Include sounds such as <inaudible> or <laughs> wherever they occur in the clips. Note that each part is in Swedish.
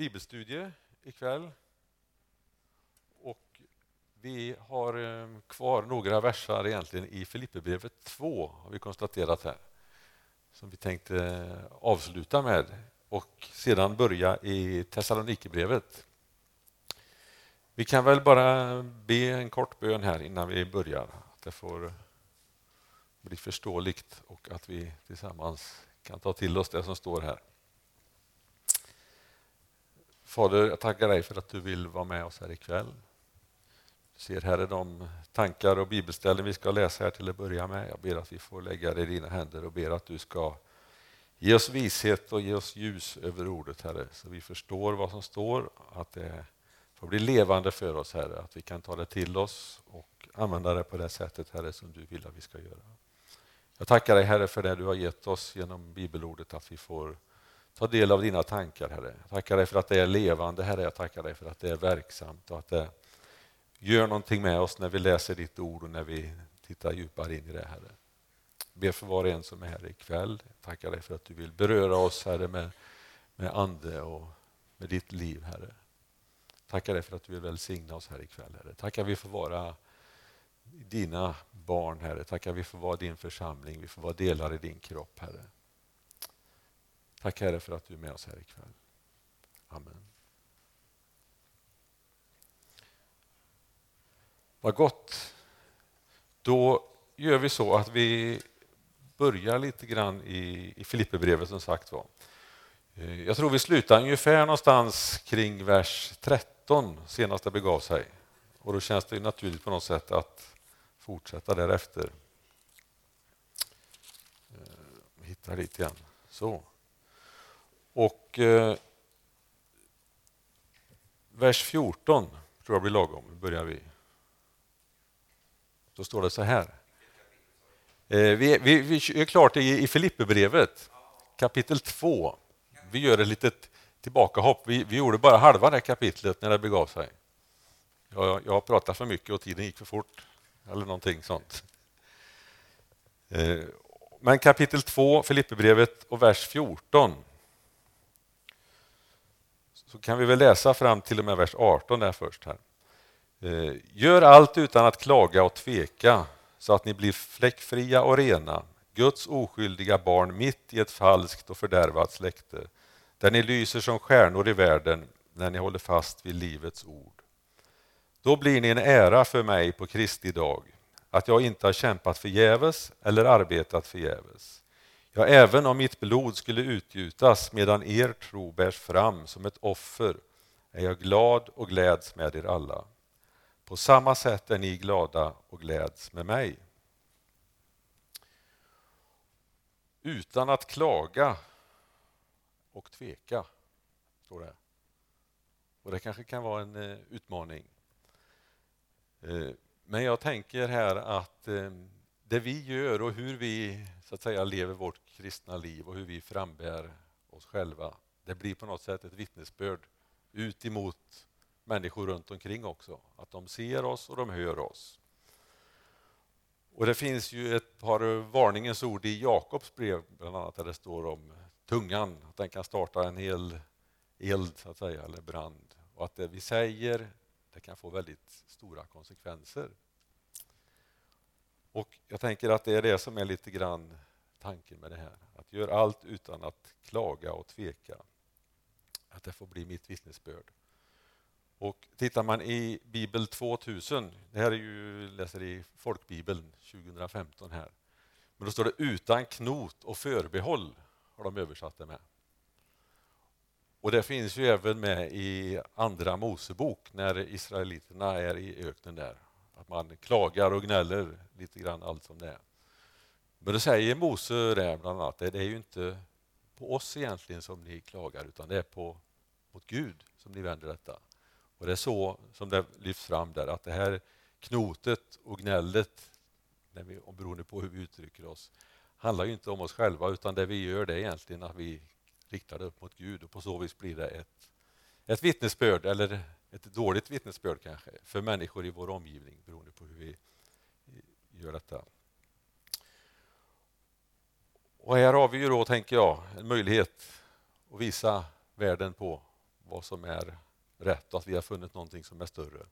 bibelstudie ikväll. Och vi har ehm, kvar några versar egentligen i Filipperbrevet 2, har vi konstaterat här, som vi tänkte eh, avsluta med och sedan börja i Thessalonikerbrevet. Vi kan väl bara be en kort bön här innan vi börjar. Att det får bli förståeligt och att vi tillsammans kan ta till oss det som står här. Fader, jag tackar dig för att du vill vara med oss här ikväll. Du ser här är de tankar och bibelställen vi ska läsa här till att börja med. Jag ber att vi får lägga det i dina händer och ber att du ska ge oss vishet och ge oss ljus över ordet, Herre, så vi förstår vad som står, att det får bli levande för oss, Herre, att vi kan ta det till oss och använda det på det sättet, Herre, som du vill att vi ska göra. Jag tackar dig, Herre, för det du har gett oss genom bibelordet, att vi får ta del av dina tankar, Herre. Jag tackar dig för att det är levande, Herre. Jag tackar dig för att det är verksamt och att det gör någonting med oss när vi läser ditt ord och när vi tittar djupare in i det, Herre. Jag ber för var och en som är här ikväll. Jag tackar dig för att du vill beröra oss, Herre, med, med ande och med ditt liv, Herre. Tackar dig för att du vill välsigna oss här ikväll, Herre. Tackar vi får vara dina barn, Herre. Tackar vi får vara din församling. Vi får vara delar i din kropp, Herre. Tack Herre för att du är med oss här ikväll. Amen. Vad gott. Då gör vi så att vi börjar lite grann i, i Filipperbrevet som sagt var. Eh, jag tror vi slutar ungefär någonstans kring vers 13 senast det begav sig. Och då känns det naturligt på något sätt att fortsätta därefter. Eh, hitta dit igen. Så. Och eh, vers 14 tror jag blir lagom. Börjar vi. Då står det så här. Eh, vi, vi, vi är klart i, i Filipperbrevet, kapitel 2. Vi gör ett litet tillbakahopp. Vi, vi gjorde bara halva det kapitlet när det begav sig. Jag, jag har pratat för mycket och tiden gick för fort, eller någonting sånt. Eh, men kapitel 2, Filipperbrevet och vers 14 så kan vi väl läsa fram till och med vers 18 där först. här. Eh, Gör allt utan att klaga och tveka så att ni blir fläckfria och rena, Guds oskyldiga barn mitt i ett falskt och fördärvat släkte, där ni lyser som stjärnor i världen när ni håller fast vid livets ord. Då blir ni en ära för mig på Kristi dag, att jag inte har kämpat förgäves eller arbetat förgäves. Ja, även om mitt blod skulle utgjutas medan er tro bärs fram som ett offer är jag glad och gläds med er alla. På samma sätt är ni glada och gläds med mig. Utan att klaga och tveka, står det. Och det kanske kan vara en eh, utmaning. Eh, men jag tänker här att eh, det vi gör och hur vi så att säga lever vårt kristna liv och hur vi frambär oss själva, det blir på något sätt ett vittnesbörd ut emot människor runt omkring också. Att de ser oss och de hör oss. Och Det finns ju ett par varningens ord i Jakobs brev, bland annat där det står om tungan, att den kan starta en hel eld så att säga, eller brand. Och att det vi säger det kan få väldigt stora konsekvenser. Och Jag tänker att det är det som är lite grann tanken med det här. Att göra allt utan att klaga och tveka. Att det får bli mitt vittnesbörd. Och tittar man i Bibel 2000, det här är ju, läser i Folkbibeln 2015 här. Men då står det utan knot och förbehåll har de översatt det med. Och det finns ju även med i Andra Mosebok när israeliterna är i öknen där. Att man klagar och gnäller lite grann allt som det är. Men då säger Mose det bland annat, det är ju inte på oss egentligen som ni klagar utan det är på, mot Gud som ni vänder detta. Och Det är så som det lyfts fram där, att det här knotet och gnället, när vi, beroende på hur vi uttrycker oss, handlar ju inte om oss själva utan det vi gör det är egentligen att vi riktar det upp mot Gud och på så vis blir det ett, ett vittnesbörd, eller ett dåligt vittnesbörd kanske, för människor i vår omgivning beroende på hur vi eh, gör detta. Och här har vi ju då, tänker jag, en möjlighet att visa världen på vad som är rätt och att vi har funnit någonting som är större.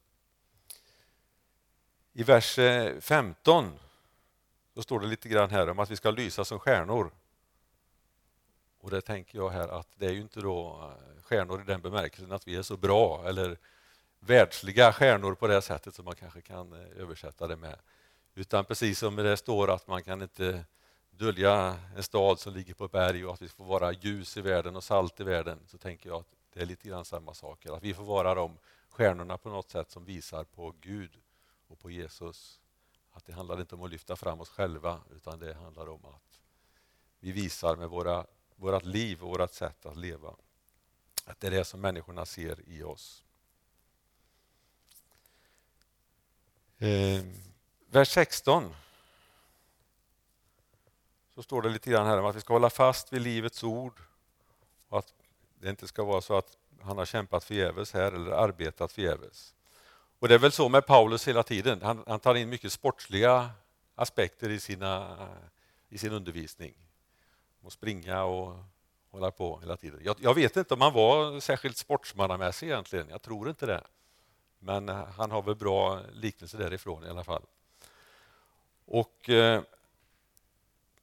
I vers eh, 15 så står det lite grann här om att vi ska lysa som stjärnor. Och det tänker jag här att det är ju inte då eh, stjärnor i den bemärkelsen att vi är så bra eller världsliga stjärnor på det sättet som man kanske kan eh, översätta det med. Utan precis som det står att man kan inte dölja en stad som ligger på ett berg och att vi får vara ljus i världen och salt i världen så tänker jag att det är lite grann samma saker. Att vi får vara de stjärnorna på något sätt som visar på Gud och på Jesus. Att det handlar inte om att lyfta fram oss själva utan det handlar om att vi visar med våra, vårat liv och vårt sätt att leva att det är det som människorna ser i oss. Eh, vers 16 så står det lite grann här om att vi ska hålla fast vid livets ord och att det inte ska vara så att han har kämpat förgäves här eller arbetat förgäves. Och det är väl så med Paulus hela tiden. Han, han tar in mycket sportsliga aspekter i, sina, i sin undervisning. Och springa och hålla på hela tiden. Jag, jag, vet inte om han var särskilt sportsmannamässig egentligen. Jag tror inte det. Men eh, han har väl bra liknelse därifrån i alla fall. Och, eh,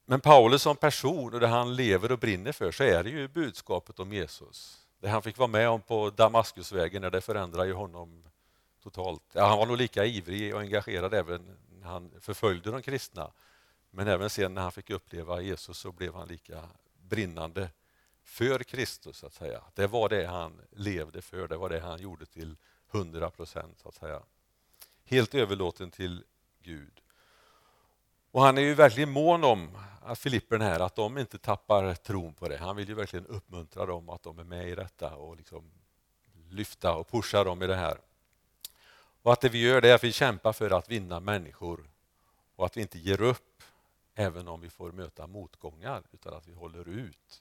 men Paulus som person och det han lever och brinner för så är det ju budskapet om Jesus. Det han fick vara med om på Damaskusvägen när det förändrade honom totalt. Ja, han var nog lika ivrig och engagerad även när han förföljde de kristna. Men även sen när han fick uppleva Jesus så blev han lika brinnande för Kristus. så att säga. Det var det han levde för, det var det han gjorde till hundra procent. Helt överlåten till Gud. Och Han är ju verkligen mån om att Filipperna här, att de inte tappar tron på det. Han vill ju verkligen uppmuntra dem att de är med i detta och liksom lyfta och pusha dem i det här. Och att det vi gör det är att vi kämpar för att vinna människor och att vi inte ger upp även om vi får möta motgångar utan att vi håller ut.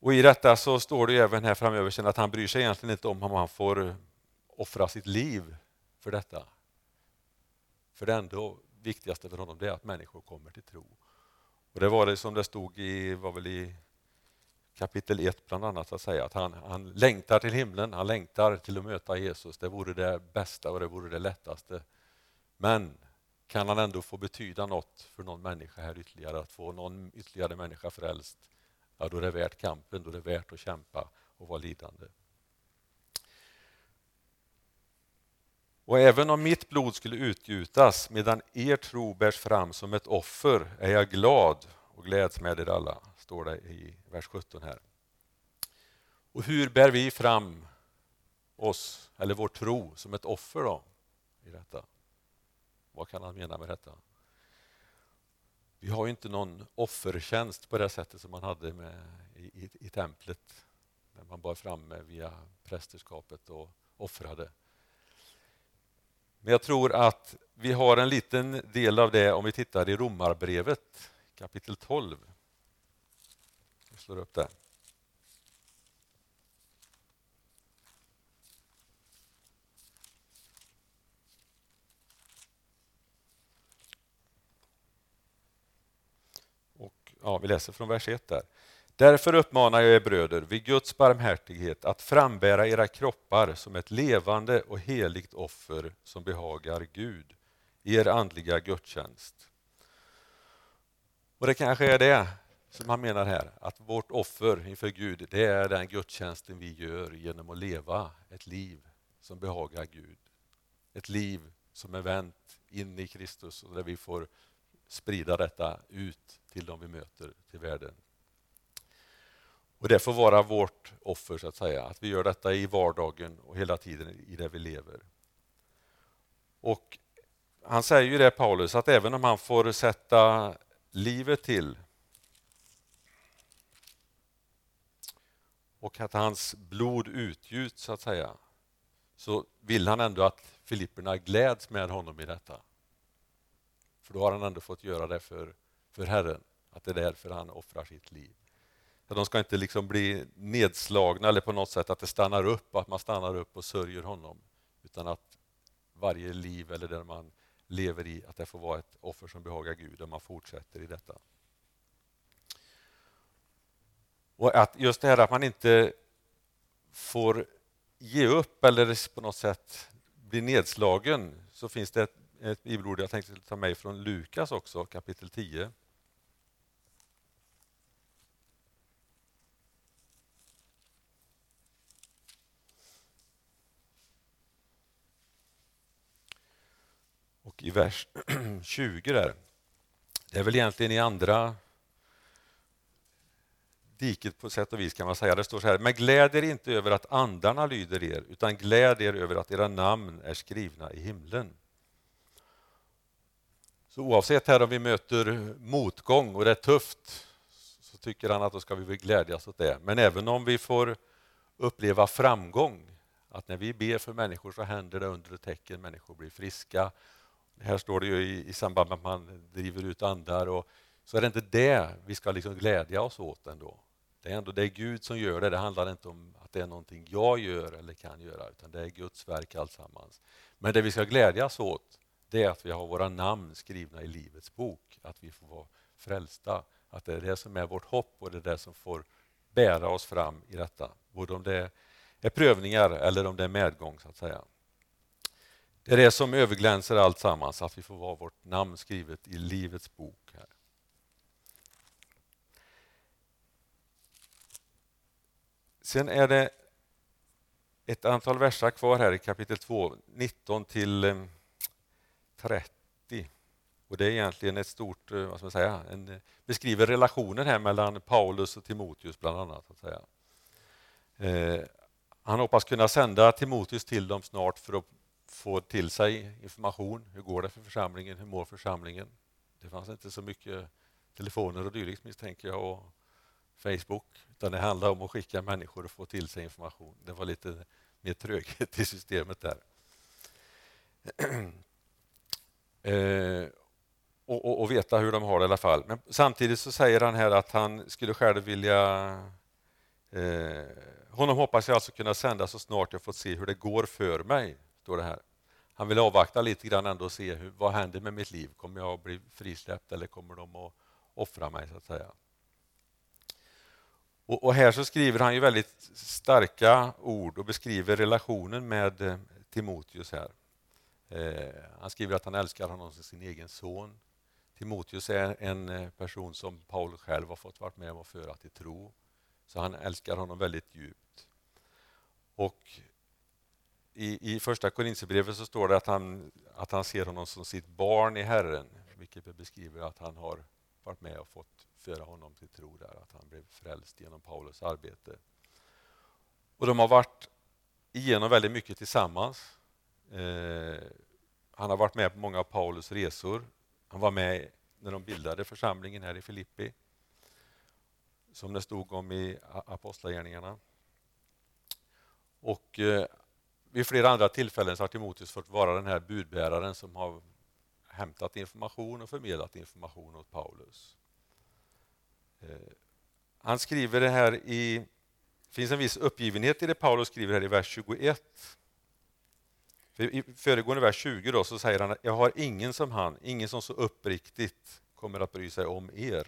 Och I detta så står det även här framöver sen att han bryr sig egentligen inte om om han får offra sitt liv för detta. För det enda viktigaste för honom är att människor kommer till tro. Och Det var det som det stod i, var väl i kapitel 1 bland annat, att säga att han, han längtar till himlen, han längtar till att möta Jesus. Det vore det bästa och det vore det lättaste. Men kan han ändå få betyda något för någon människa här ytterligare, att få någon ytterligare människa frälst, ja, då är det värt kampen, då är det värt att kämpa och vara lidande. Och även om mitt blod skulle utgjutas medan er tro bärs fram som ett offer är jag glad och gläds med er alla, står det i vers 17 här. Och hur bär vi fram oss, eller vår tro, som ett offer då, i detta? Vad kan han mena med detta? Vi har ju inte någon offertjänst på det sättet som man hade med, i, i, i templet, när man bar fram via prästerskapet och offrade. Men jag tror att vi har en liten del av det om vi tittar i Romarbrevet kapitel 12. Vi slår upp det. Och, ja, vi läser från vers 1 där. Därför uppmanar jag er bröder vid Guds barmhärtighet att frambära era kroppar som ett levande och heligt offer som behagar Gud, er andliga gudstjänst. Och det kanske är det som han menar här, att vårt offer inför Gud, det är den gudstjänsten vi gör genom att leva ett liv som behagar Gud. Ett liv som är vänt in i Kristus och där vi får sprida detta ut till de vi möter, till världen. Och Det får vara vårt offer, så att säga. Att vi gör detta i vardagen och hela tiden i det vi lever. Och Han säger ju det, Paulus, att även om han får sätta livet till och att hans blod utgjuts, så att säga, så vill han ändå att Filipperna gläds med honom i detta. För då har han ändå fått göra det för, för Herren, att det är därför han offrar sitt liv. Så de ska inte liksom bli nedslagna eller på något sätt att det stannar upp, att man stannar upp och sörjer honom. Utan att varje liv eller det man lever i, att det får vara ett offer som behagar Gud och man fortsätter i detta. Och att just det här att man inte får ge upp eller på något sätt bli nedslagen så finns det ett, ett bibelord jag tänkte ta med från Lukas också, kapitel 10. Och i vers <clears throat> 20 där, det är väl egentligen i andra diket på sätt och vis kan man säga. Det står så här, men gläd er inte över att andarna lyder er, utan gläd er över att era namn är skrivna i himlen. Så oavsett här om vi möter motgång och det är tufft, så tycker han att då ska vi glädjas åt det. Men även om vi får uppleva framgång, att när vi ber för människor så händer det under och tecken, människor blir friska. Här står det ju i, i samband med att man driver ut andar, och, så är det inte det vi ska liksom glädja oss åt ändå. Det är ändå det är Gud som gör det. Det handlar inte om att det är någonting jag gör eller kan göra, utan det är Guds verk alltsammans. Men det vi ska glädjas åt, det är att vi har våra namn skrivna i Livets bok, att vi får vara frälsta. Att det är det som är vårt hopp och det är det som får bära oss fram i detta. Både om det är prövningar eller om det är medgång, så att säga. Det är det som överglänser allt sammans, att vi får vara vårt namn skrivet i Livets bok. Här. Sen är det ett antal verser kvar här i kapitel 2, 19 till 30. Och Det är egentligen ett stort, eh, vad ska man säga, en, eh, beskriver relationen här mellan Paulus och Timoteus bland annat. Att säga. Eh, han hoppas kunna sända Timoteus till dem snart för att få till sig information. Hur går det för församlingen? Hur mår församlingen? Det fanns inte så mycket telefoner och dylikt misstänker jag och Facebook, utan det handlar om att skicka människor och få till sig information. Det var lite mer tröghet i systemet där. <clears throat> eh, och, och, och, veta hur de har det i alla fall. Men samtidigt så säger han här att han skulle själv vilja eh, honom hoppas jag alltså kunna sända så snart jag fått se hur det går för mig, står det här. Han vill avvakta lite grann ändå och se hur, vad händer med mitt liv. Kommer jag att bli frisläppt eller kommer de att offra mig? så att säga. Och, och, här så skriver han ju väldigt starka ord och beskriver relationen med eh, Timoteus här. Eh, han skriver att han älskar honom som sin egen son. Timoteus är en eh, person som Paulus själv har fått vara med om att föra till tro. Så han älskar honom väldigt djupt. Och i, i första Korinthierbrevet så står det att han, att han ser honom som sitt barn i Herren, vilket beskriver att han har varit med och fått föra honom till tro där, att han blev frälst genom Paulus arbete. Och de har varit igenom väldigt mycket tillsammans. Eh, han har varit med på många av Paulus resor. Han var med när de bildade församlingen här i Filippi, som det stod om i Apostlagärningarna. Och eh, vid flera andra tillfällen så har Timoteus fått vara den här budbäraren som har hämtat information och förmedlat information åt Paulus. Eh, han skriver det här i... Det finns en viss uppgivenhet i det Paulus skriver här i vers 21. I föregående vers 20 då, så säger han att jag har ingen som han, ingen som så uppriktigt kommer att bry sig om er.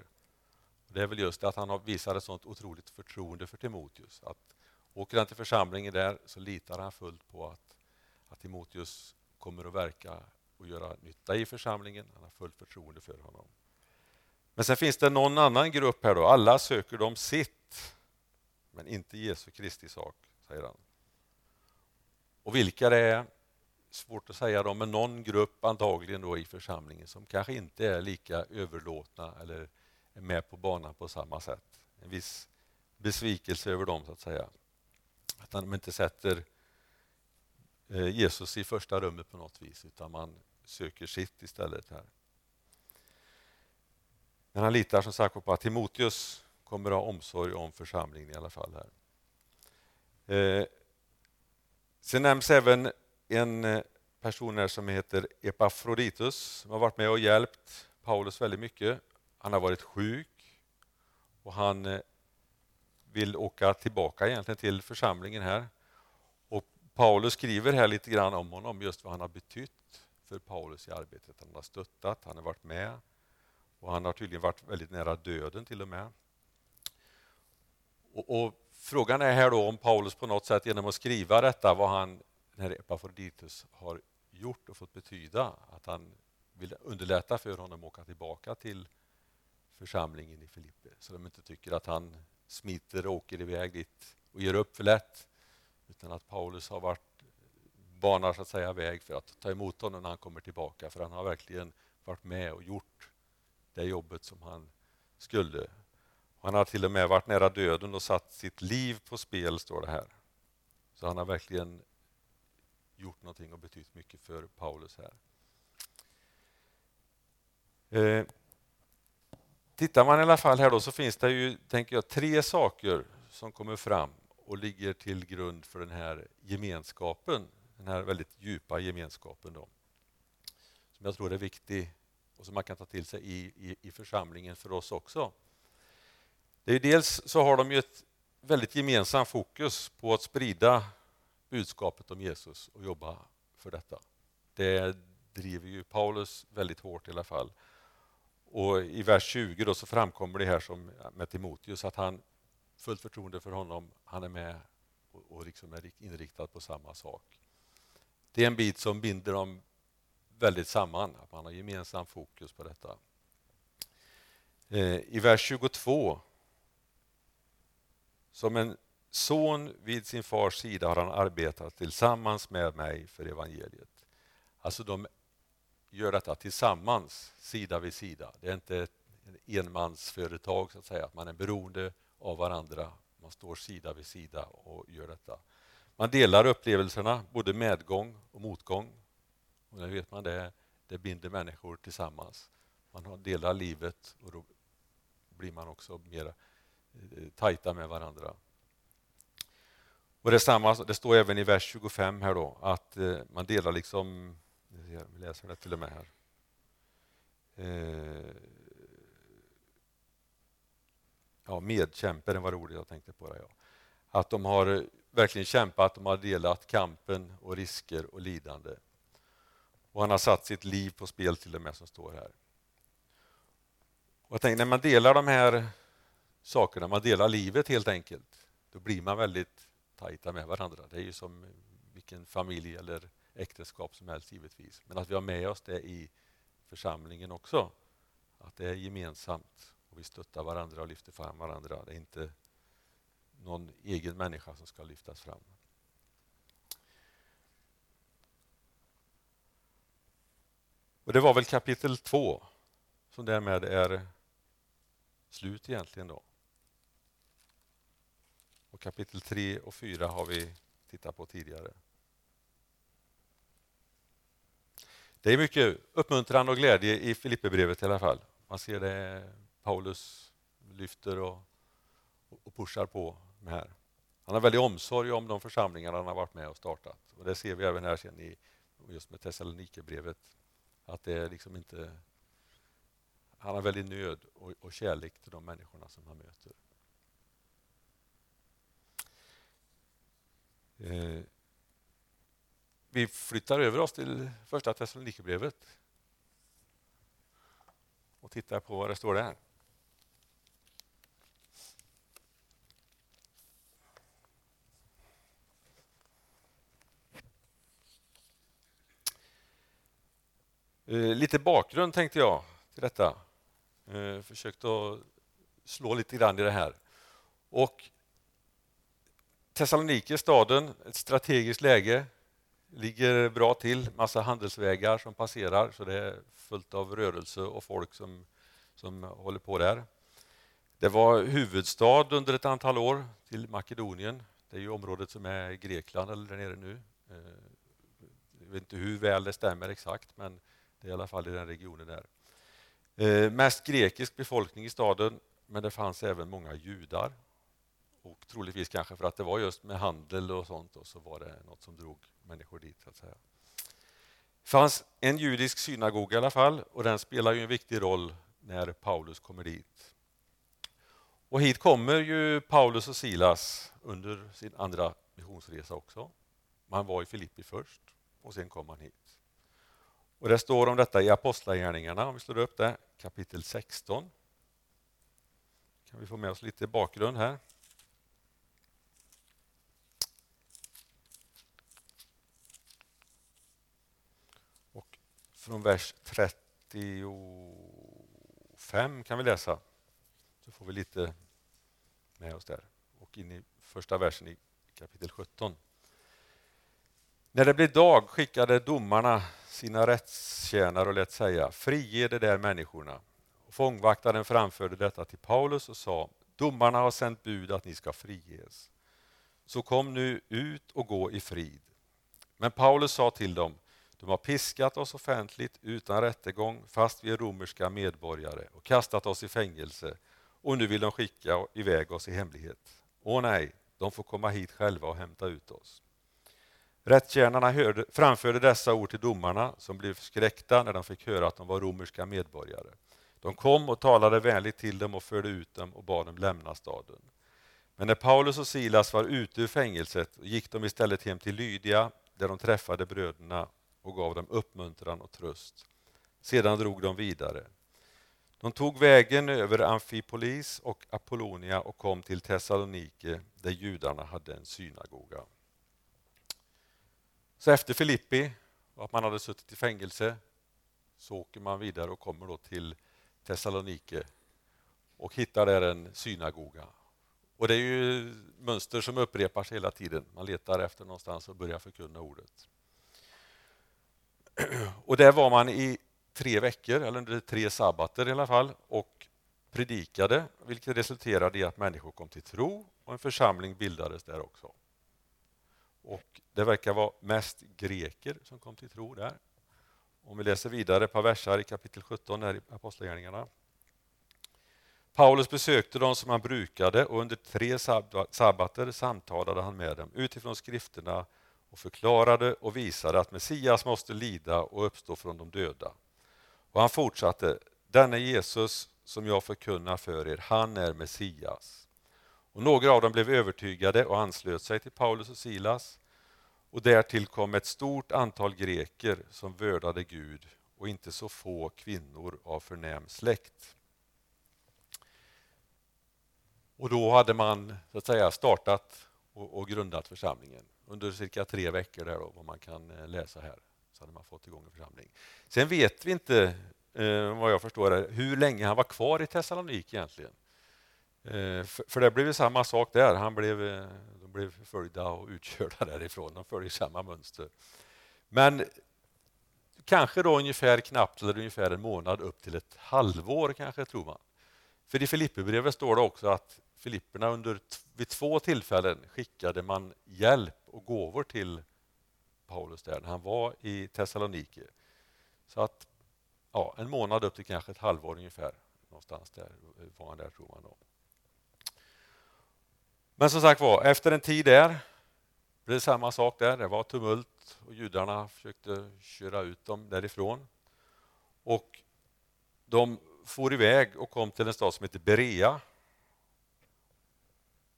Det är väl just det att han visar ett sånt otroligt förtroende för Timoteus. Att åker han till församlingen där så litar han fullt på att, att Timoteus kommer att verka och göra nytta i församlingen. Han har fullt förtroende för honom. Men sen finns det någon annan grupp här då. Alla söker de sitt, men inte Jesu Kristi sak, säger han. Och vilka det är, svårt att säga då, men någon grupp antagligen då i församlingen som kanske inte är lika överlåtna eller är med på banan på samma sätt. En viss besvikelse över dem, så att säga. Att de inte sätter eh, Jesus i första rummet på något vis, utan man söker sitt istället. här. Men han litar som sagt på att Timoteus kommer att ha omsorg om församlingen i alla fall. här. Eh, sen nämns även en eh, person här som heter Epafroditus som har varit med och hjälpt Paulus väldigt mycket. Han har varit sjuk och han eh, vill åka tillbaka egentligen till församlingen här. Och Paulus skriver här lite grann om honom, just vad han har betytt för Paulus i arbetet. Han har stöttat, han har varit med och han har tydligen varit väldigt nära döden till och med. Och, och Frågan är här då om Paulus på något sätt genom att skriva detta, vad han, den här Epafroditus, har gjort och fått betyda. Att han vill underlätta för honom att åka tillbaka till församlingen i Filippi. Så de inte tycker att han smiter och åker iväg dit och ger upp för lätt. Utan att Paulus har varit banar så att säga väg för att ta emot honom när han kommer tillbaka. För han har verkligen varit med och gjort det jobbet som han skulle. Han har till och med varit nära döden och satt sitt liv på spel, står det här. Så han har verkligen gjort någonting och betytt mycket för Paulus här. Eh, tittar man i alla fall här då så finns det ju, tänker jag, tre saker som kommer fram och ligger till grund för den här gemenskapen, den här väldigt djupa gemenskapen. Då, som jag tror är viktig och som man kan ta till sig i, i, i församlingen för oss också. Det är dels så har de ju ett väldigt gemensamt fokus på att sprida budskapet om Jesus och jobba för detta. Det driver ju Paulus väldigt hårt i alla fall. Och I vers 20 då så framkommer det här som med Timoteus att han fullt förtroende för honom, han är med och, och liksom är inriktad på samma sak. Det är en bit som binder dem väldigt samman, att man har gemensam fokus på detta. Eh, I vers 22 som en son vid sin fars sida har han arbetat tillsammans med mig för evangeliet. Alltså de gör detta tillsammans, sida vid sida. Det är inte ett enmansföretag, så att säga, att man är beroende av varandra. Man står sida vid sida och gör detta. Man delar upplevelserna, både medgång och motgång. Och det vet man, det, det binder människor tillsammans. Man delar livet och då blir man också mer eh, tajta med varandra. Och det, samma, det står även i vers 25 här då, att eh, man delar liksom, vi läser det till och med här. Eh, ja, det var ordet jag tänkte på. Det, ja. Att de har eh, verkligen kämpat, de har delat kampen och risker och lidande. Och han har satt sitt liv på spel till och med, som står här. Och jag tänkte, när man delar de här sakerna. Man delar livet helt enkelt. Då blir man väldigt tajta med varandra. Det är ju som vilken familj eller äktenskap som helst givetvis. Men att vi har med oss det i församlingen också. Att det är gemensamt och vi stöttar varandra och lyfter fram varandra. Det är inte någon egen människa som ska lyftas fram. Och Det var väl kapitel två som därmed är slut egentligen. då. Och kapitel 3 och 4 har vi tittat på tidigare. Det är mycket uppmuntran och glädje i Filipperbrevet i alla fall. Man ser det Paulus lyfter och, och pushar på med här. Han har väldigt omsorg om de församlingar han har varit med och startat. Och Det ser vi även här sen i, just med Thessalonikerbrevet. Att det är liksom inte... Han har väldigt nöd och, och kärlek till de människorna som han möter. Eh, vi flyttar över oss till första Thessalonikerbrevet och tittar på vad det står där. Eh, lite bakgrund tänkte jag till detta. Eh, försökte att slå lite grann i det här. Och Thessaloniki, staden, ett strategiskt läge, ligger bra till. Massa handelsvägar som passerar, så det är fullt av rörelse och folk som, som håller på där. Det var huvudstad under ett antal år till Makedonien. Det är ju området som är Grekland eller där nere nu. Eh, jag vet inte hur väl det stämmer exakt, men det är i alla fall i den regionen där. Eh, mest grekisk befolkning i staden, men det fanns även många judar och troligtvis kanske för att det var just med handel och sånt och så var det något som drog människor dit. Så att säga. Det fanns en judisk synagoga i alla fall och den spelar ju en viktig roll när Paulus kommer dit. Och hit kommer ju Paulus och Silas under sin andra missionsresa också. Man var i Filippi först och sen kom man hit. Och Det står om detta i Apostlagärningarna, om vi slår upp det, kapitel 16. Kan vi få med oss lite bakgrund här. Från vers 35 kan vi läsa. Så får vi lite med oss där. Och in i första versen i kapitel 17. När det blev dag skickade domarna sina rättstjänare och lät säga frige de där människorna. Och fångvaktaren framförde detta till Paulus och sa domarna har sänt bud att ni ska friges. Så kom nu ut och gå i frid. Men Paulus sa till dem de har piskat oss offentligt utan rättegång fast vi är romerska medborgare och kastat oss i fängelse och nu vill de skicka iväg oss i hemlighet. Åh nej, de får komma hit själva och hämta ut oss. Rättstjänarna hörde, framförde dessa ord till domarna som blev förskräckta när de fick höra att de var romerska medborgare. De kom och talade vänligt till dem och förde ut dem och bad dem lämna staden. Men när Paulus och Silas var ute ur fängelset gick de istället hem till Lydia där de träffade bröderna och gav dem uppmuntran och tröst. Sedan drog de vidare. De tog vägen över Amfipolis och Apollonia och kom till Thessalonike där judarna hade en synagoga. Så efter Filippi och att man hade suttit i fängelse så åker man vidare och kommer då till Thessalonike och hittar där en synagoga. Och det är ju mönster som upprepar sig hela tiden. Man letar efter någonstans och börjar förkunna ordet. <clears throat> Och där var man i tre veckor, eller under tre sabbater i alla fall, och predikade, vilket resulterade i att människor kom till tro och en församling bildades där också. Och Det verkar vara mest greker som kom till tro där. Om vi läser vidare ett par versar i kapitel 17 här i Apostlagärningarna. Paulus besökte dem som han brukade och under tre sabbater samtalade han med dem utifrån skrifterna och förklarade och visade att Messias måste lida och uppstå från de döda. Och han fortsatte, denne Jesus som jag förkunnar för er, han är Messias. Och några av dem blev övertygade och anslöt sig till Paulus och Silas. Och därtill kom ett stort antal greker som vördade Gud och inte så få kvinnor av förnäm släkt. Och då hade man så att säga startat och, och grundat församlingen under cirka tre veckor där då, vad man kan eh, läsa här. Så hade man fått igång en församling. Sen vet vi inte, eh, vad jag förstår, hur länge han var kvar i Thessalonik egentligen. Eh, för, för det blev samma sak där. Han blev, eh, de blev förföljda och utkörda <laughs> därifrån. De följer samma mönster. Men kanske då ungefär knappt eller ungefär en månad upp till ett halvår kanske tror man. För i Filipperbrevet står det också att Filipperna under, vid två tillfällen skickade man hjälp och gåvor till Paulus där när han var i Thessaloniki. Så att ja, en månad upp till kanske ett halvår ungefär. Någonstans där eh, var han där tror man. Då. Men som sagt var, efter en tid där blev det samma sak där. Det var tumult och judarna försökte köra ut dem därifrån. Och de for iväg och kom till en stad som heter Berea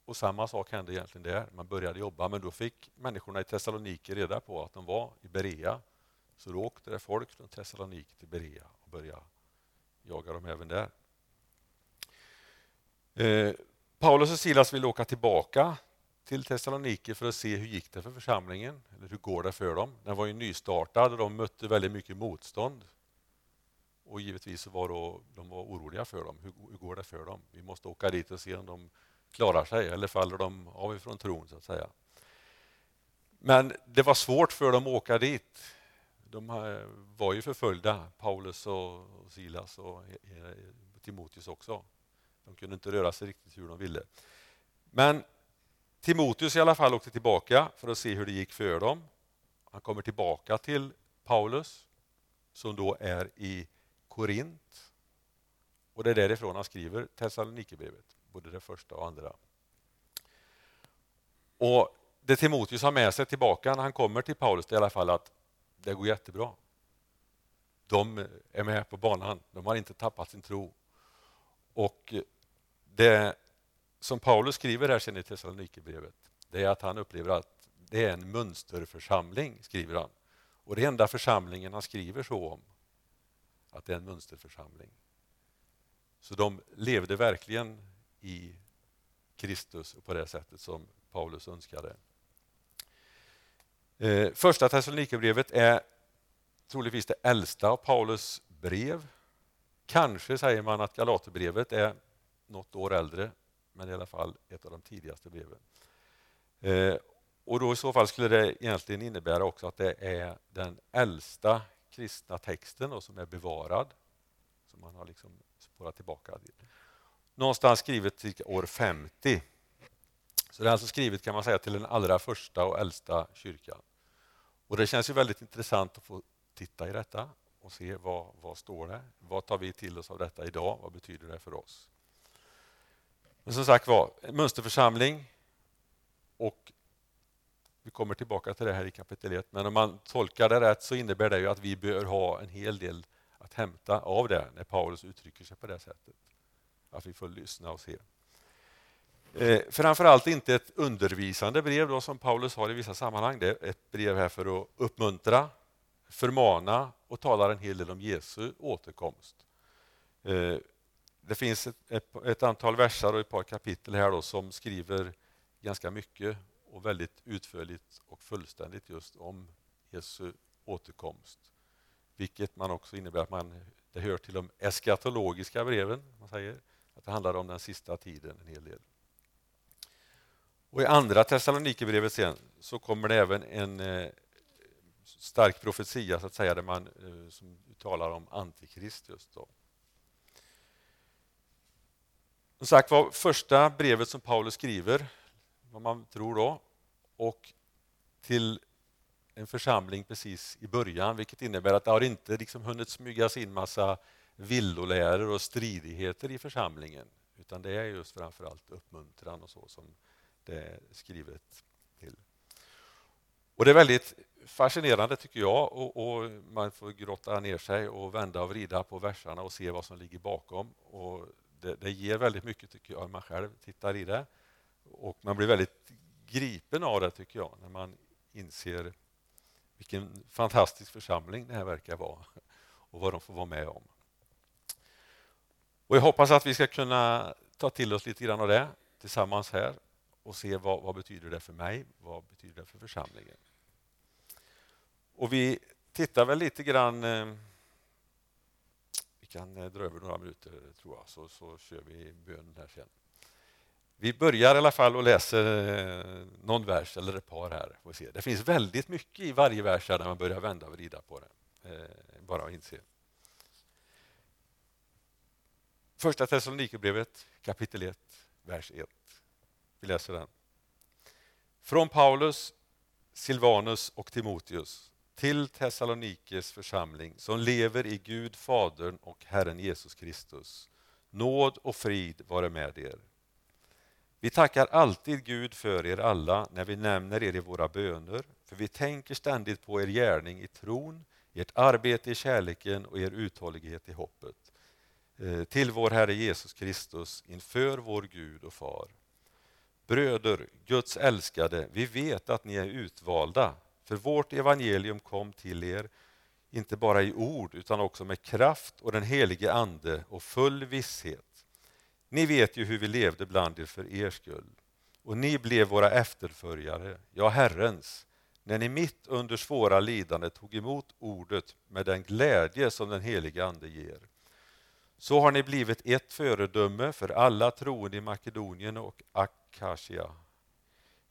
och samma sak hände egentligen där. Man började jobba, men då fick människorna i Thessaloniki reda på att de var i Berea. Så då åkte det folk från Thessaloniki till Berea och började jaga dem även där. Eh, Paulus och Silas ville åka tillbaka till Thessaloniki för att se hur gick det för församlingen, eller hur går det för dem. Den var ju nystartad och de mötte väldigt mycket motstånd. Och givetvis var då, de var oroliga för dem. Hur, hur går det för dem? Vi måste åka dit och se om de klarar sig eller faller de av ifrån tron så att säga. Men det var svårt för dem att åka dit. De var ju förföljda, Paulus och Silas och Timoteus också. De kunde inte röra sig riktigt hur de ville. Men Timoteus i alla fall åkte tillbaka för att se hur det gick för dem. Han kommer tillbaka till Paulus som då är i Korint. Och det är därifrån han skriver Thessalonikerbrevet både det första och andra. Och Det Timoteus har med sig tillbaka när han kommer till Paulus det är i alla fall att det går jättebra. De är med på banan, de har inte tappat sin tro. Och det som Paulus skriver här sen i Thessalonikerbrevet, det är att han upplever att det är en mönsterförsamling, skriver han. Och det enda församlingen han skriver så om, att det är en mönsterförsamling. Så de levde verkligen i Kristus på det sättet som Paulus önskade. Eh, första Thessalonikerbrevet är troligtvis det äldsta av Paulus brev. Kanske säger man att Galaterbrevet är något år äldre, men i alla fall ett av de tidigaste breven. Eh, och då i så fall skulle det egentligen innebära också att det är den äldsta kristna texten och som är bevarad, som man har liksom spårat tillbaka till. Någonstans skrivet till år 50. Så det är alltså skrivet kan man säga till den allra första och äldsta kyrkan. Och Det känns ju väldigt intressant att få titta i detta och se vad, vad står det? Vad tar vi till oss av detta idag? Vad betyder det för oss? Men som sagt var, mönsterförsamling och vi kommer tillbaka till det här i kapitel 1. Men om man tolkar det rätt så innebär det ju att vi bör ha en hel del att hämta av det när Paulus uttrycker sig på det sättet. Att vi får lyssna och se. Eh, framförallt inte ett undervisande brev då, som Paulus har i vissa sammanhang. Det är ett brev här för att uppmuntra, förmana och talar en hel del om Jesu återkomst. Eh, det finns ett, ett, ett, antal versar och ett par kapitel här då som skriver ganska mycket och väldigt utförligt och fullständigt just om Jesu återkomst. Vilket man också innebär att man, det hör till de eskatologiska breven. Man säger, att det handlar om den sista tiden en hel del. Och I andra Thessalonikerbrevet sen så kommer det även en eh, stark profetia så att säga, där man eh, som talar om Antikrist. just då. Som sagt var, första brevet som Paulus skriver, vad man tror då, och till en församling precis i början, vilket innebär att det har inte liksom hunnit smygas in massa villoläror och stridigheter i församlingen, utan det är just framförallt uppmuntran och så som det är skrivet till. Och Det är väldigt fascinerande tycker jag och, och, man får grotta ner sig och vända och vrida på verserna och se vad som ligger bakom. Och det, det ger väldigt mycket tycker jag, man själv tittar i det. Och man blir väldigt gripen av det tycker jag, när man inser vilken fantastisk församling det här verkar vara och vad de får vara med om. Och Jag hoppas att vi ska kunna ta till oss lite grann av det tillsammans här och se vad, vad betyder det för mig, vad betyder det för församlingen. Och vi tittar väl lite grann eh, Vi kan eh, dra över några minuter tror jag, så, så kör vi bönen här sen. Vi börjar i alla fall och läser eh, någon vers eller ett par här. Får se. Det finns väldigt mycket i varje vers när man börjar vända och vrida på det. Eh, bara att inse. Första Thessalonikerbrevet kapitel 1, vers 1. Vi läser den. Från Paulus, Silvanus och Timoteus till Thessalonikes församling som lever i Gud Fadern och Herren Jesus Kristus. Nåd och frid vare med er. Vi tackar alltid Gud för er alla när vi nämner er i våra böner, för vi tänker ständigt på er gärning i tron, ert arbete i kärleken och er uthållighet i hoppet. Eh, till vår Herre Jesus Kristus inför vår Gud och Far. Bröder, Guds älskade, vi vet att ni är utvalda, för vårt evangelium kom till er, inte bara i ord utan också med kraft och den helige Ande och full visshet. Ni vet ju hur vi levde bland er för er skull, och ni blev våra efterföljare, ja, Herrens, när ni mitt under svåra lidande tog emot ordet med den glädje som den helige Ande ger. Så har ni blivit ett föredöme för alla troende i Makedonien och Akasia.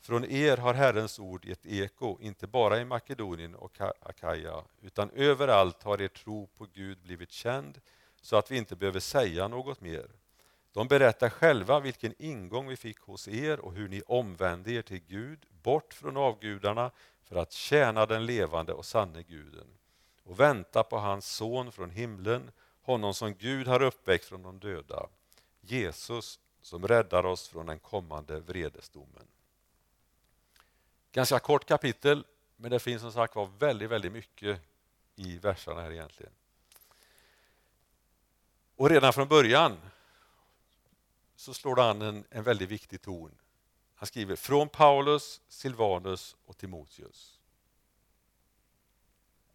Från er har Herrens ord gett eko, inte bara i Makedonien och Akaja, utan överallt har er tro på Gud blivit känd, så att vi inte behöver säga något mer. De berättar själva vilken ingång vi fick hos er och hur ni omvände er till Gud, bort från avgudarna, för att tjäna den levande och sanne Guden och vänta på hans son från himlen, honom som Gud har uppväckt från de döda, Jesus som räddar oss från den kommande vredesdomen. Ganska kort kapitel, men det finns som sagt var väldigt, väldigt mycket i verserna här egentligen. Och redan från början så slår det an en, en väldigt viktig ton. Han skriver från Paulus, Silvanus och Timoteus.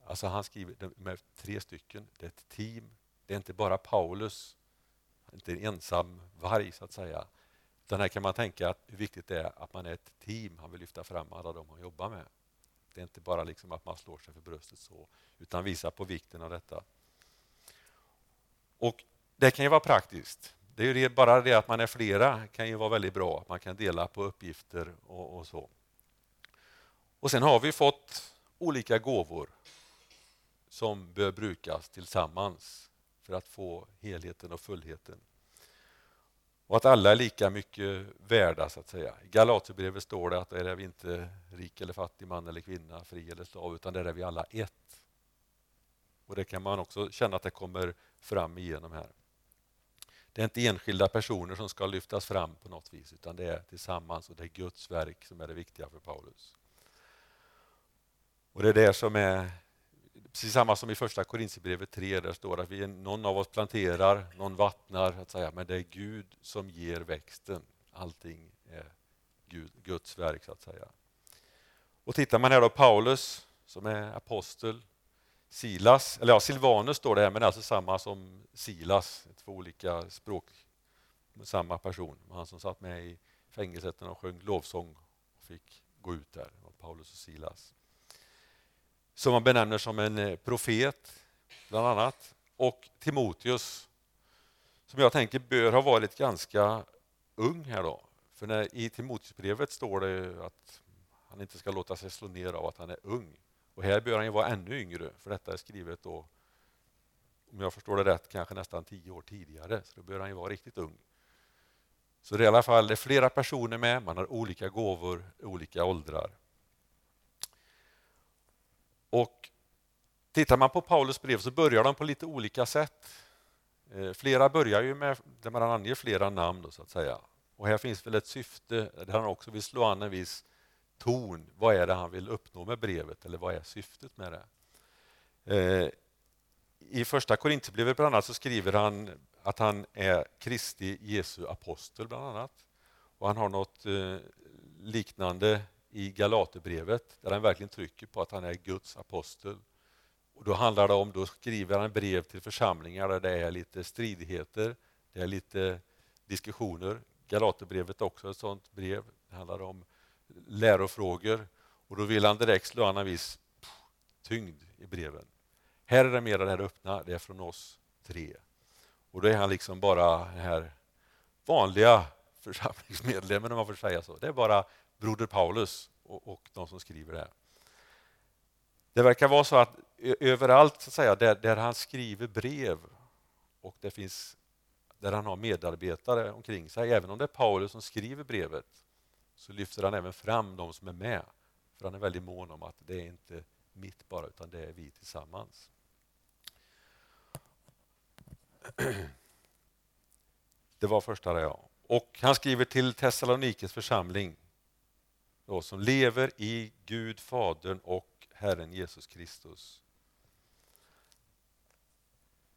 Alltså han skriver med tre stycken, det är ett team det är inte bara Paulus, inte en ensam varg så att säga. Utan här kan man tänka att hur viktigt det är att man är ett team. Han vill lyfta fram alla de han jobbar med. Det är inte bara liksom att man slår sig för bröstet så, utan visar på vikten av detta. Och Det kan ju vara praktiskt. Det är ju bara det att man är flera kan ju vara väldigt bra. Man kan dela på uppgifter och, och så. Och Sen har vi fått olika gåvor som bör brukas tillsammans för att få helheten och fullheten. Och att alla är lika mycket värda, så att säga. I Galaterbrevet står det att där är vi inte rik eller fattig, man eller kvinna, fri eller slav, utan där är vi alla ett. Och Det kan man också känna att det kommer fram igenom här. Det är inte enskilda personer som ska lyftas fram på något vis, utan det är tillsammans och det är Guds verk som är det viktiga för Paulus. Och Det är det som är precis samma som i första Korintierbrevet 3, där står att vi, någon av oss planterar, någon vattnar, att säga, men det är Gud som ger växten. Allting är Gud, Guds verk, så att säga. Och tittar man här då Paulus, som är apostel, Silas, eller ja, Silvanus står det här, men det är alltså samma som Silas, två olika språk, samma person. Han som satt med i fängelset och sjöng lovsång och fick gå ut där, Paulus och Silas som man benämner som en eh, profet, bland annat. Och Timoteus, som jag tänker bör ha varit ganska ung här då. För när, i Timoteusbrevet står det att han inte ska låta sig slå ner av att han är ung. Och här bör han ju vara ännu yngre, för detta är skrivet då, om jag förstår det rätt, kanske nästan tio år tidigare. Så då bör han ju vara riktigt ung. Så det är i alla fall det är flera personer med, man har olika gåvor, olika åldrar. Och Tittar man på Paulus brev så börjar de på lite olika sätt. Eh, flera börjar ju med där man anger flera namn, då, så att säga. Och här finns väl ett syfte där han också vill slå an en viss ton. Vad är det han vill uppnå med brevet, eller vad är syftet med det? Eh, I första Korintierbrevet bland annat så skriver han att han är Kristi Jesu apostel, bland annat. Och han har något eh, liknande i Galaterbrevet där han verkligen trycker på att han är Guds apostel. Och då handlar det om, då skriver han brev till församlingar där det är lite stridigheter, det är lite diskussioner. Galaterbrevet är också ett sådant brev. Det handlar om lärofrågor och då vill han direkt slå an en viss tyngd i breven. Här är det mer det här öppna, det är från oss tre. Och då är han liksom bara den här vanliga församlingsmedlemmen om man får säga så. Det är bara broder Paulus och, och de som skriver det här. Det verkar vara så att överallt så att säga, där, där han skriver brev och det finns där han har medarbetare omkring sig, även om det är Paulus som skriver brevet, så lyfter han även fram de som är med. För han är väldigt mån om att det är inte mitt bara, utan det är vi tillsammans. <clears throat> Det var första det, ja. Och han skriver till Thessalonikes församling då, som lever i Gud, Fadern och Herren Jesus Kristus.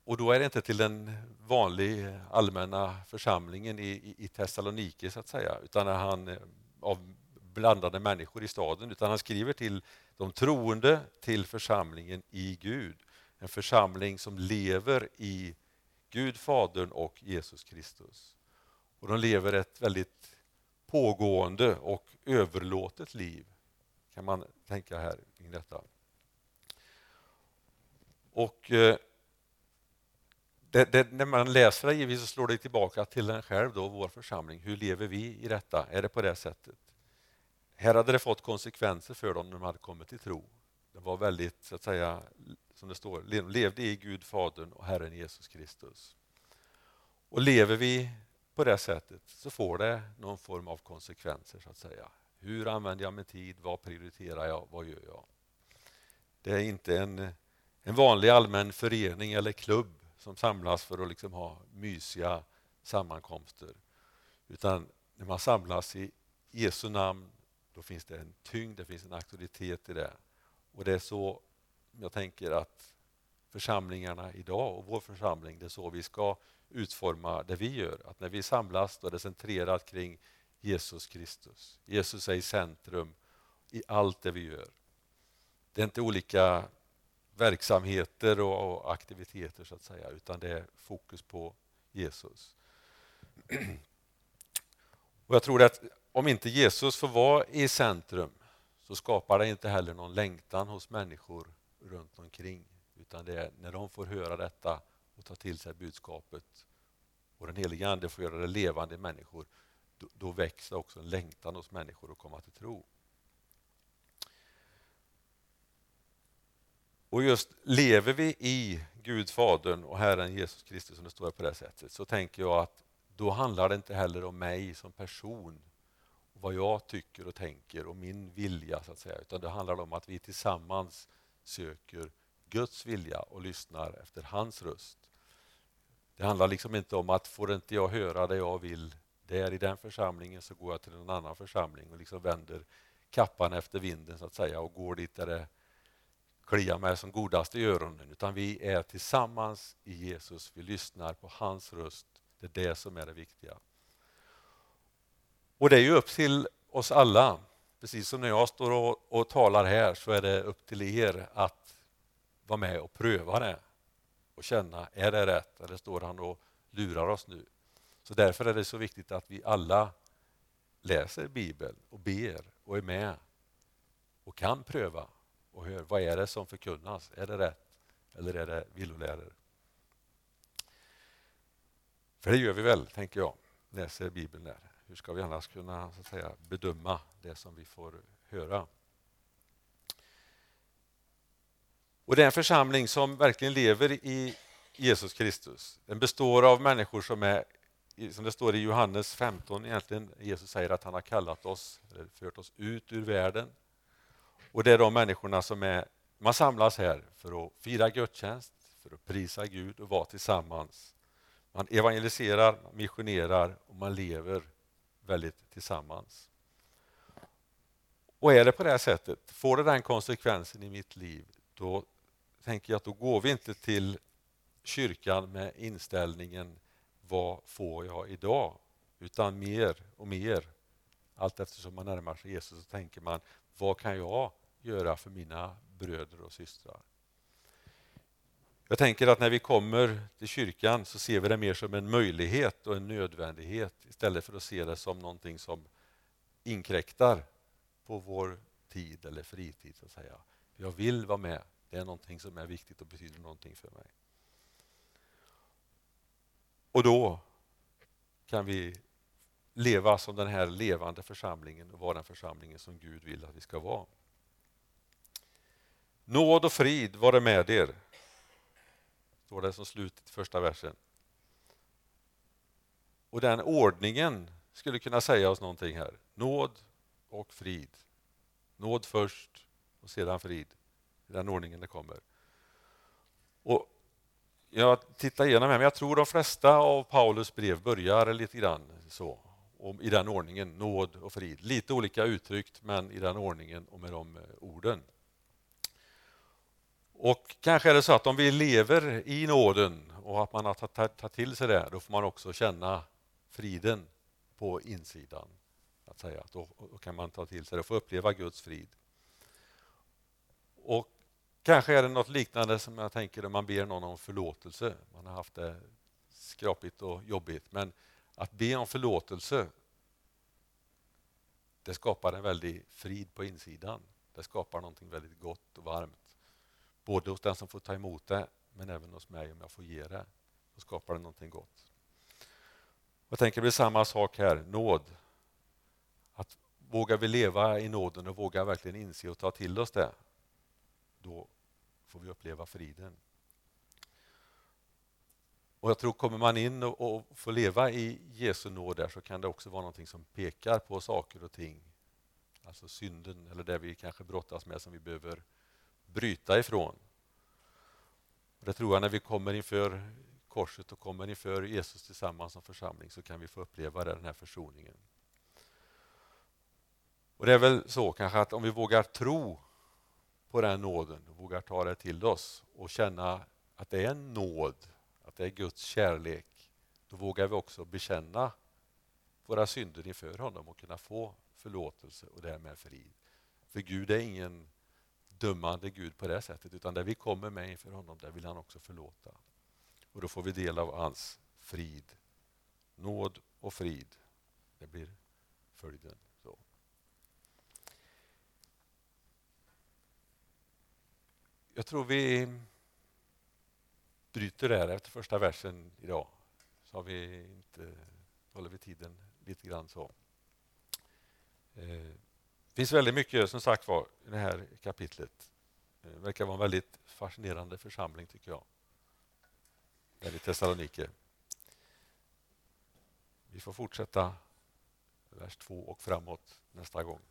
Och då är det inte till den vanliga allmänna församlingen i, i, i Thessalonike, så att säga, utan han eh, av blandade människor i staden, utan han skriver till de troende, till församlingen i Gud. En församling som lever i Gud, Fadern och Jesus Kristus. Och De lever ett väldigt pågående och överlåtet liv, kan man tänka här kring detta. Och eh, det, det, när man läser det givetvis så slår det tillbaka till en själv, då, vår församling. Hur lever vi i detta? Är det på det sättet? Här hade det fått konsekvenser för dem när de hade kommit till tro. De var väldigt, så att säga, som det står, levde i Gud, Fadern och Herren Jesus Kristus. Och lever vi på det sättet så får det någon form av konsekvenser. så att säga. Hur använder jag min tid? Vad prioriterar jag? Vad gör jag? Det är inte en, en vanlig allmän förening eller klubb som samlas för att liksom ha mysiga sammankomster. Utan när man samlas i Jesu namn, då finns det en tyngd, det finns en auktoritet i det. Och det är så jag tänker att församlingarna idag och vår församling, det är så vi ska utforma det vi gör. Att när vi samlas då är det centrerat kring Jesus Kristus. Jesus är i centrum i allt det vi gör. Det är inte olika verksamheter och aktiviteter så att säga, utan det är fokus på Jesus. <clears throat> Och Jag tror att om inte Jesus får vara i centrum så skapar det inte heller någon längtan hos människor runt omkring. Utan det är när de får höra detta och ta till sig budskapet och den heliga Ande får göra det levande i människor, då, då växer också en längtan hos människor att komma till tro. Och just lever vi i Gud Fadern och Herren Jesus Kristus, som det står på det sättet, så tänker jag att då handlar det inte heller om mig som person, vad jag tycker och tänker och min vilja, så att säga, utan det handlar om att vi tillsammans söker Guds vilja och lyssnar efter hans röst. Det handlar liksom inte om att får inte jag höra det jag vill där i den församlingen så går jag till en annan församling och liksom vänder kappan efter vinden så att säga och går dit där det kliar mig som godast i öronen. Utan vi är tillsammans i Jesus, vi lyssnar på hans röst. Det är det som är det viktiga. Och det är ju upp till oss alla. Precis som när jag står och, och talar här så är det upp till er att vara med och pröva det och känna, är det rätt eller står han och lurar oss nu? Så därför är det så viktigt att vi alla läser Bibeln och ber och är med och kan pröva och hör vad är det som förkunnas. Är det rätt eller är det villoläror? För det gör vi väl, tänker jag, läser Bibeln där. Hur ska vi annars kunna så att säga, bedöma det som vi får höra? Och Det är en församling som verkligen lever i Jesus Kristus. Den består av människor som är, som det står i Johannes 15, egentligen, Jesus säger att han har kallat oss, eller fört oss ut ur världen. Och det är de människorna som är, man samlas här för att fira gudstjänst, för att prisa Gud och vara tillsammans. Man evangeliserar, missionerar och man lever väldigt tillsammans. Och är det på det här sättet, får det den konsekvensen i mitt liv, då tänker jag att då går vi inte till kyrkan med inställningen vad får jag idag? Utan mer och mer, allt eftersom man närmar sig Jesus, så tänker man vad kan jag göra för mina bröder och systrar? Jag tänker att när vi kommer till kyrkan så ser vi det mer som en möjlighet och en nödvändighet istället för att se det som någonting som inkräktar på vår tid eller fritid. så att säga. Jag vill vara med. Det är någonting som är viktigt och betyder någonting för mig. Och då kan vi leva som den här levande församlingen och vara den församlingen som Gud vill att vi ska vara. Nåd och frid vare med er, står det som slut i första versen. Och den ordningen skulle kunna säga oss någonting här. Nåd och frid. Nåd först och sedan frid. I den ordningen det kommer. Och jag tittar igenom här, men jag tror de flesta av Paulus brev börjar lite grann så. I den ordningen, nåd och frid. Lite olika uttryckt, men i den ordningen och med de eh, orden. Och kanske är det så att om vi lever i nåden och att man har tagit till sig det, då får man också känna friden på insidan. Att säga. Då, då kan man ta till sig det och få uppleva Guds frid. Och Kanske är det något liknande som jag tänker när man ber någon om förlåtelse. Man har haft det skrapigt och jobbigt. Men att be om förlåtelse, det skapar en väldig frid på insidan. Det skapar någonting väldigt gott och varmt. Både hos den som får ta emot det, men även hos mig om jag får ge det. Då skapar det någonting gott. Jag tänker det blir samma sak här, nåd. Att vågar vi leva i nåden och våga verkligen inse och ta till oss det, då får vi uppleva friden. Och jag tror kommer man in och, och får leva i Jesu nåd där så kan det också vara någonting som pekar på saker och ting. Alltså synden eller det vi kanske brottas med som vi behöver bryta ifrån. Och det tror jag när vi kommer inför korset och kommer inför Jesus tillsammans som församling så kan vi få uppleva den här försoningen. Och Det är väl så kanske att om vi vågar tro på den nåden och vågar ta det till oss och känna att det är en nåd, att det är Guds kärlek, då vågar vi också bekänna våra synder inför honom och kunna få förlåtelse och därmed frid. För Gud är ingen dömande Gud på det sättet, utan där vi kommer med inför honom, där vill han också förlåta. Och då får vi del av hans frid. Nåd och frid, det blir följden. Jag tror vi bryter där efter första versen idag. Så har vi inte, håller vi tiden lite grann så. Eh, det finns väldigt mycket som sagt var i det här kapitlet. Eh, det verkar vara en väldigt fascinerande församling tycker jag. Där i Thessalonike. Vi får fortsätta vers två och framåt nästa gång.